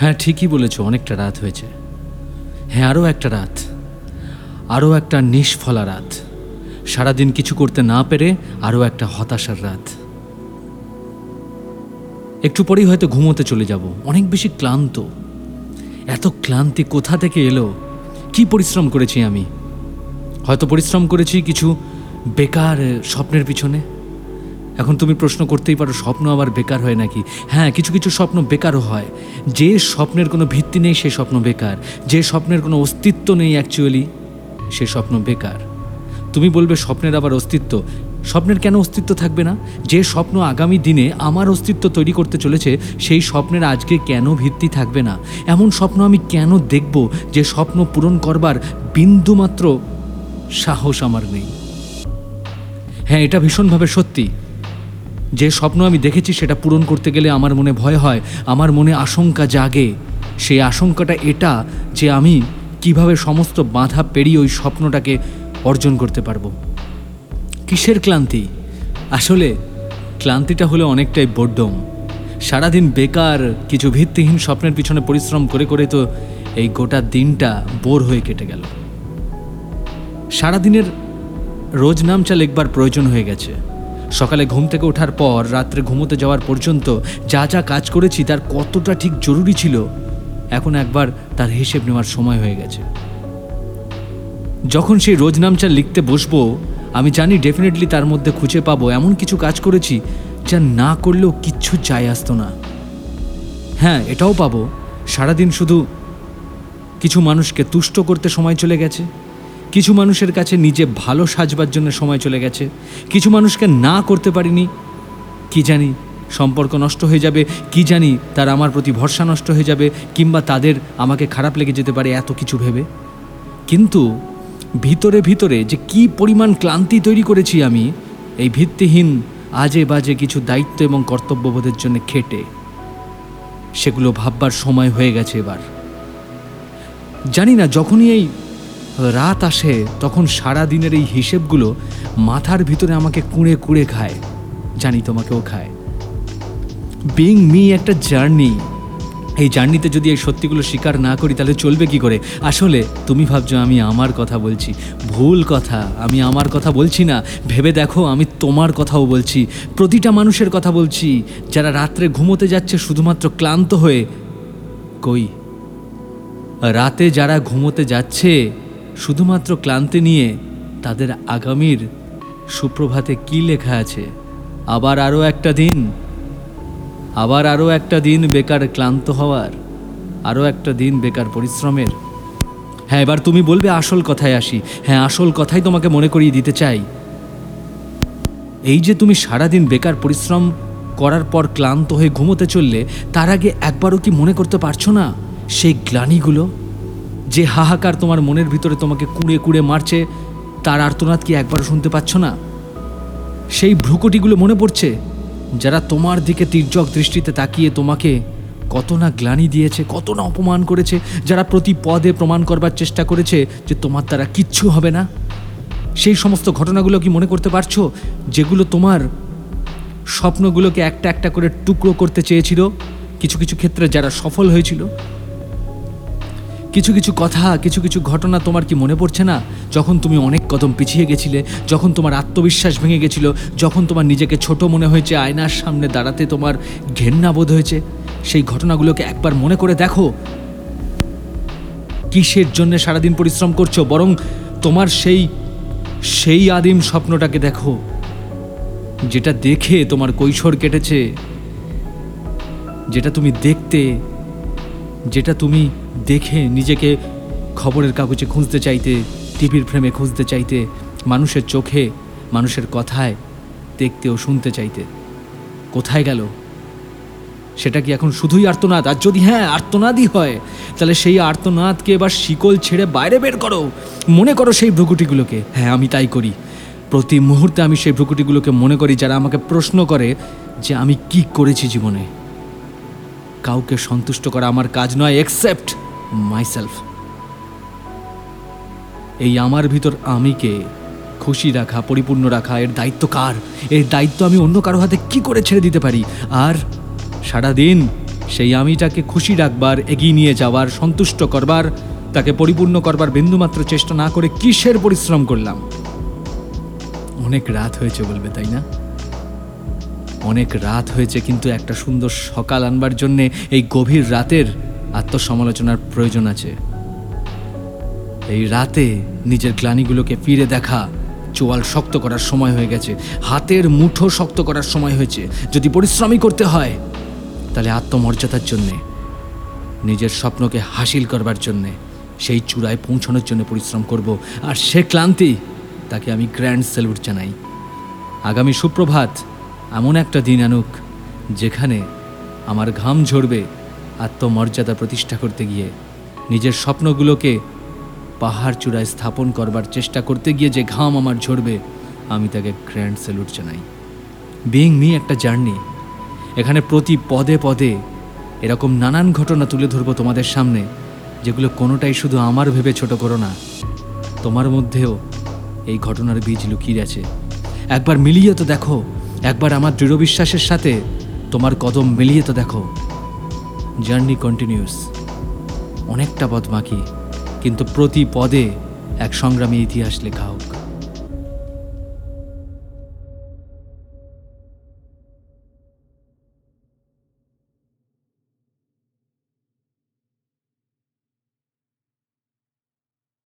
হ্যাঁ ঠিকই বলেছ, অনেকটা রাত হয়েছে। হ্যাঁ আরও একটা রাত। আরও একটা নিষ্ফলা রাত। সারাদিন কিছু করতে না পেরে আরও একটা হতাশার রাত। একটু পরেই হয়তো ঘুমোতে চলে যাব। অনেক বেশি ক্লান্ত। এত ক্লান্তি কোথা থেকে এলো? কি পরিশ্রম করেছি আমি? হয়তো পরিশ্রম করেছি কিছু বেকার স্বপ্নের পিছনে। এখন তুমি প্রশ্ন করতেই পারো, স্বপ্ন আবার বেকার হয় নাকি? হ্যাঁ কিছু কিছু স্বপ্ন বেকারও হয়। যে স্বপ্নের কোনো ভিত্তি নেই, সে স্বপ্ন বেকার। যে স্বপ্নের কোনো অস্তিত্ব নেই অ্যাকচুয়ালি সে স্বপ্ন বেকার। তুমি বলবে স্বপ্নের আবার অস্তিত্ব। স্বপ্নের কেন অস্তিত্ব থাকবে না? যে স্বপ্ন আগামী দিনে আমার অস্তিত্ব তৈরি করতে চলেছে, সেই স্বপ্নের আজকে কেন ভিত্তি থাকবে না? এমন স্বপ্ন আমি কেন দেখব যে স্বপ্ন পূরণ করবার বিন্দুমাত্র সাহস আমার নেই? হ্যাঁ এটা ভীষণভাবে সত্যি। যে স্বপ্ন আমি দেখেছি সেটা পূরণ করতে গেলে আমার মনে ভয় হয়, আমার মনে আশঙ্কা জাগে। সেই আশঙ্কাটা এটা যে আমি কীভাবে সমস্ত বাধা পেরিয়ে ওই স্বপ্নটাকে অর্জন করতে পারব। কিসের ক্লান্তি? আসলে ক্লান্তিটা হলো অনেকটাই বড্ডম সারাদিন বেকার, কিছু ভিত্তিহীন স্বপ্নের পিছনে পরিশ্রম করে করে তো এই গোটা দিনটা বোর হয়ে কেটে গেল। সারাদিনের রোজ নামচা লিখবার প্রয়োজন হয়ে গেছে। সকালে ঘুম থেকে ওঠার পর, রাত্রে ঘুমোতে যাওয়ার পর্যন্ত যা যা কাজ করেছি তার কতটা ঠিক জরুরি ছিল, এখন একবার তার হিসেব নেওয়ার সময় হয়ে গেছে। যখন সেই রোজনামচা লিখতে বসবো, আমি জানি ডেফিনেটলি তার মধ্যে খুঁজে পাবো এমন কিছু কাজ করেছি যা না করলেও কিচ্ছু চাই আসতো না। হ্যাঁ এটাও পাবো। সারাদিন শুধু কিছু মানুষকে তুষ্ট করতে সময় চলে গেছে। কিছু মানুষের কাছে নিজে ভালো সাজবার জন্য সময় চলে গেছে। কিছু মানুষকে না করতে পারিনি, কি জানি সম্পর্ক নষ্ট হয়ে যাবে, কি জানি তার আমার প্রতি ভরসা নষ্ট হয়ে যাবে, কিংবা তাদের আমাকে খারাপ লেগে যেতে পারে এত কিছু ভেবে। কিন্তু ভিতরে ভিতরে যে কি পরিমাণ ক্লান্তি তৈরি করেছি আমি, এই ভিত্তিহীন আজে বাজে কিছু দায়িত্ব এবং কর্তব্যবোধের জন্য খেটে, সেগুলো ভাববার সময় হয়ে গেছে এবার। জানি না, যখনই এই রাত আসে, তখন সারা দিনের এই হিসেবগুলো মাথার ভিতরে আমাকে কুঁড়ে কুঁড়ে খায়। জানি তোমাকেও খায়। বিং মি একটা জার্নি এই জার্নিতে যদি এই সত্যিগুলো স্বীকার না করি, তাহলে চলবে কি করে? আসলে তুমি ভাবছ, আমি আমার কথা বলছি। ভুল কথা, আমি আমার কথা বলছি না। ভেবে দেখো, আমি তোমার কথাও বলছি। প্রতিটা মানুষের কথা বলছি। যারা রাত্রে ঘুমোতে যাচ্ছে, শুধুমাত্র ক্লান্ত হয়ে কই? রাতে যারা ঘুমোতে যাচ্ছে শুধুমাত্র ক্লান্তি নিয়ে তাদের আগামীর সুপ্রভাতে কি লেখা আছে? আবার আরও একটা দিন। আবার আরও একটা দিন বেকার ক্লান্ত হওয়ার। আরও একটা দিন বেকার পরিশ্রমের। হ্যাঁ এবার তুমি বলবে আসল কথায় আসি। হ্যাঁ আসল কথাই তোমাকে মনে করিয়ে দিতে চাই। এই যে তুমি সারাদিন বেকার পরিশ্রম করার পর ক্লান্ত হয়ে ঘুমোতে চললে, তার আগে একবারও কি মনে করতে পারছ না সেই গ্লানিগুলো? যে হাহাকার তোমার মনের ভিতরে তোমাকে কুড়ে কুড়ে মারছে, তার আর্তনাদ কি একবারও শুনতে পাচ্ছ না? সেই ভ্রুকুটিগুলো মনে পড়ছে, যারা তোমার দিকে তির্যক দৃষ্টিতে তাকিয়ে তোমাকে কত না গ্লানি দিয়েছে, কত না অপমান করেছে, যারা প্রতি পদে প্রমাণ করবার চেষ্টা করেছে যে তোমার দ্বারা কিচ্ছু হবে না। সেই সমস্ত ঘটনাগুলো কি মনে করতে পারছ, যেগুলো তোমার স্বপ্নগুলোকে একটা একটা করে টুকরো করতে চেয়েছিল? কিছু কিছু ক্ষেত্রে যারা সফল হয়েছিল কিছু কিছু কথা, কিছু কিছু ঘটনা তোমার কি মনে পড়ছে না? যখন তুমি অনেক কদম পিছিয়ে গেছিলে, যখন তোমার আত্মবিশ্বাস ভেঙে গেছিল, যখন তোমার নিজেকে ছোট মনে হয়েছে, আয়নার সামনে দাঁড়াতে তোমার ঘেন্না বোধ হয়েছে, সেই ঘটনাগুলোকে একবার মনে করে দেখো। কিসের জন্য সারাদিন পরিশ্রম করছ? বরং তোমার সেই সেই আদিম স্বপ্নটাকে দেখো, যেটা দেখে তোমার কৈশোর কেটেছে, যেটা তুমি দেখতে, যেটা তুমি দেখে নিজেকে খবরের কাগজে খুঁজতে চাইতে, টিভির ফ্রেমে খুঁজতে চাইতে, মানুষের চোখে, মানুষের কথায় দেখতে ও শুনতে চাইতে। কোথায় গেল? সেটা কি এখন শুধুই আর্তনাদ? আর যদি হ্যাঁ আর্তনাদই হয়, তাহলে সেই আর্তনাদকে এবার শিকল ছেড়ে বাইরে বের করো। মনে করো সেই ভ্রুকুটিগুলোকে। হ্যাঁ আমি তাই করি। প্রতি মুহূর্তে আমি সেই ভ্রুকুটিগুলোকে মনে করি যারা আমাকে প্রশ্ন করে যে আমি কি করেছি জীবনে। কাউকে সন্তুষ্ট করা আমার কাজ নয় এক্সেপ্ট মাইসেলফ এই আমার ভিতর আমিকে খুশি রাখা, পরিপূর্ণ রাখা, এর দায়িত্ব কার? এর দায়িত্ব আমি অন্য কারও হাতে কি করে ছেড়ে দিতে পারি? আর সারাদিন সেই আমিটাকে খুশি রাখবার, এগিয়ে নিয়ে যাওয়ার, সন্তুষ্ট করবার, তাকে পরিপূর্ণ করবার বিন্দুমাত্র চেষ্টা না করে কিসের পরিশ্রম করলাম? অনেক রাত হয়েছে বলবে, তাই না? অনেক রাত হয়েছে, কিন্তু একটা সুন্দর সকাল আনবার জন্যে এই গভীর রাতের আত্মসমালোচনার প্রয়োজন আছে। এই রাতে নিজের গ্লানিগুলোকে ফিরে দেখা চোয়াল শক্ত করার সময় হয়ে গেছে। হাতের মুঠো শক্ত করার সময় হয়েছে। যদি পরিশ্রমই করতে হয়, তাহলে আত্মমর্যাদার জন্যে, নিজের স্বপ্নকে হাসিল করবার জন্যে, সেই চূড়ায় পৌঁছানোর জন্য পরিশ্রম করব। আর সে ক্লান্তি, তাকে আমি গ্র্যান্ড স্যালুট জানাই। আগামী সুপ্রভাত, এমন একটা দিন আনুক, যেখানে আমার ঘাম ঝরবে আত্মমর্যাদা প্রতিষ্ঠা করতে গিয়ে, নিজের স্বপ্নগুলোকে পাহাড় চূড়ায় স্থাপন করবার চেষ্টা করতে গিয়ে যে ঘাম আমার ঝরবে, আমি তাকে গ্র্যান্ড স্যালুট জানাই। বিইং মি একটা জার্নি। এখানে প্রতি পদে পদে এরকম নানান ঘটনা তুলে ধরবো তোমাদের সামনে, যেগুলো কোনোটাই শুধু আমার ভেবে ছোট করো না, তোমার মধ্যেও এই ঘটনার বীজ লুকিয়ে আছে। একবার মিলিয়ে তো দেখো, একবার আমার দৃঢ় বিশ্বাসের সাথে তোমার কদম মিলিয়ে তো দেখো। জার্নি কন্টিনিউস অনেকটা পথ বাকি কিন্তু প্রতি পদে এক সংগ্রামী ইতিহাস লেখা হোক।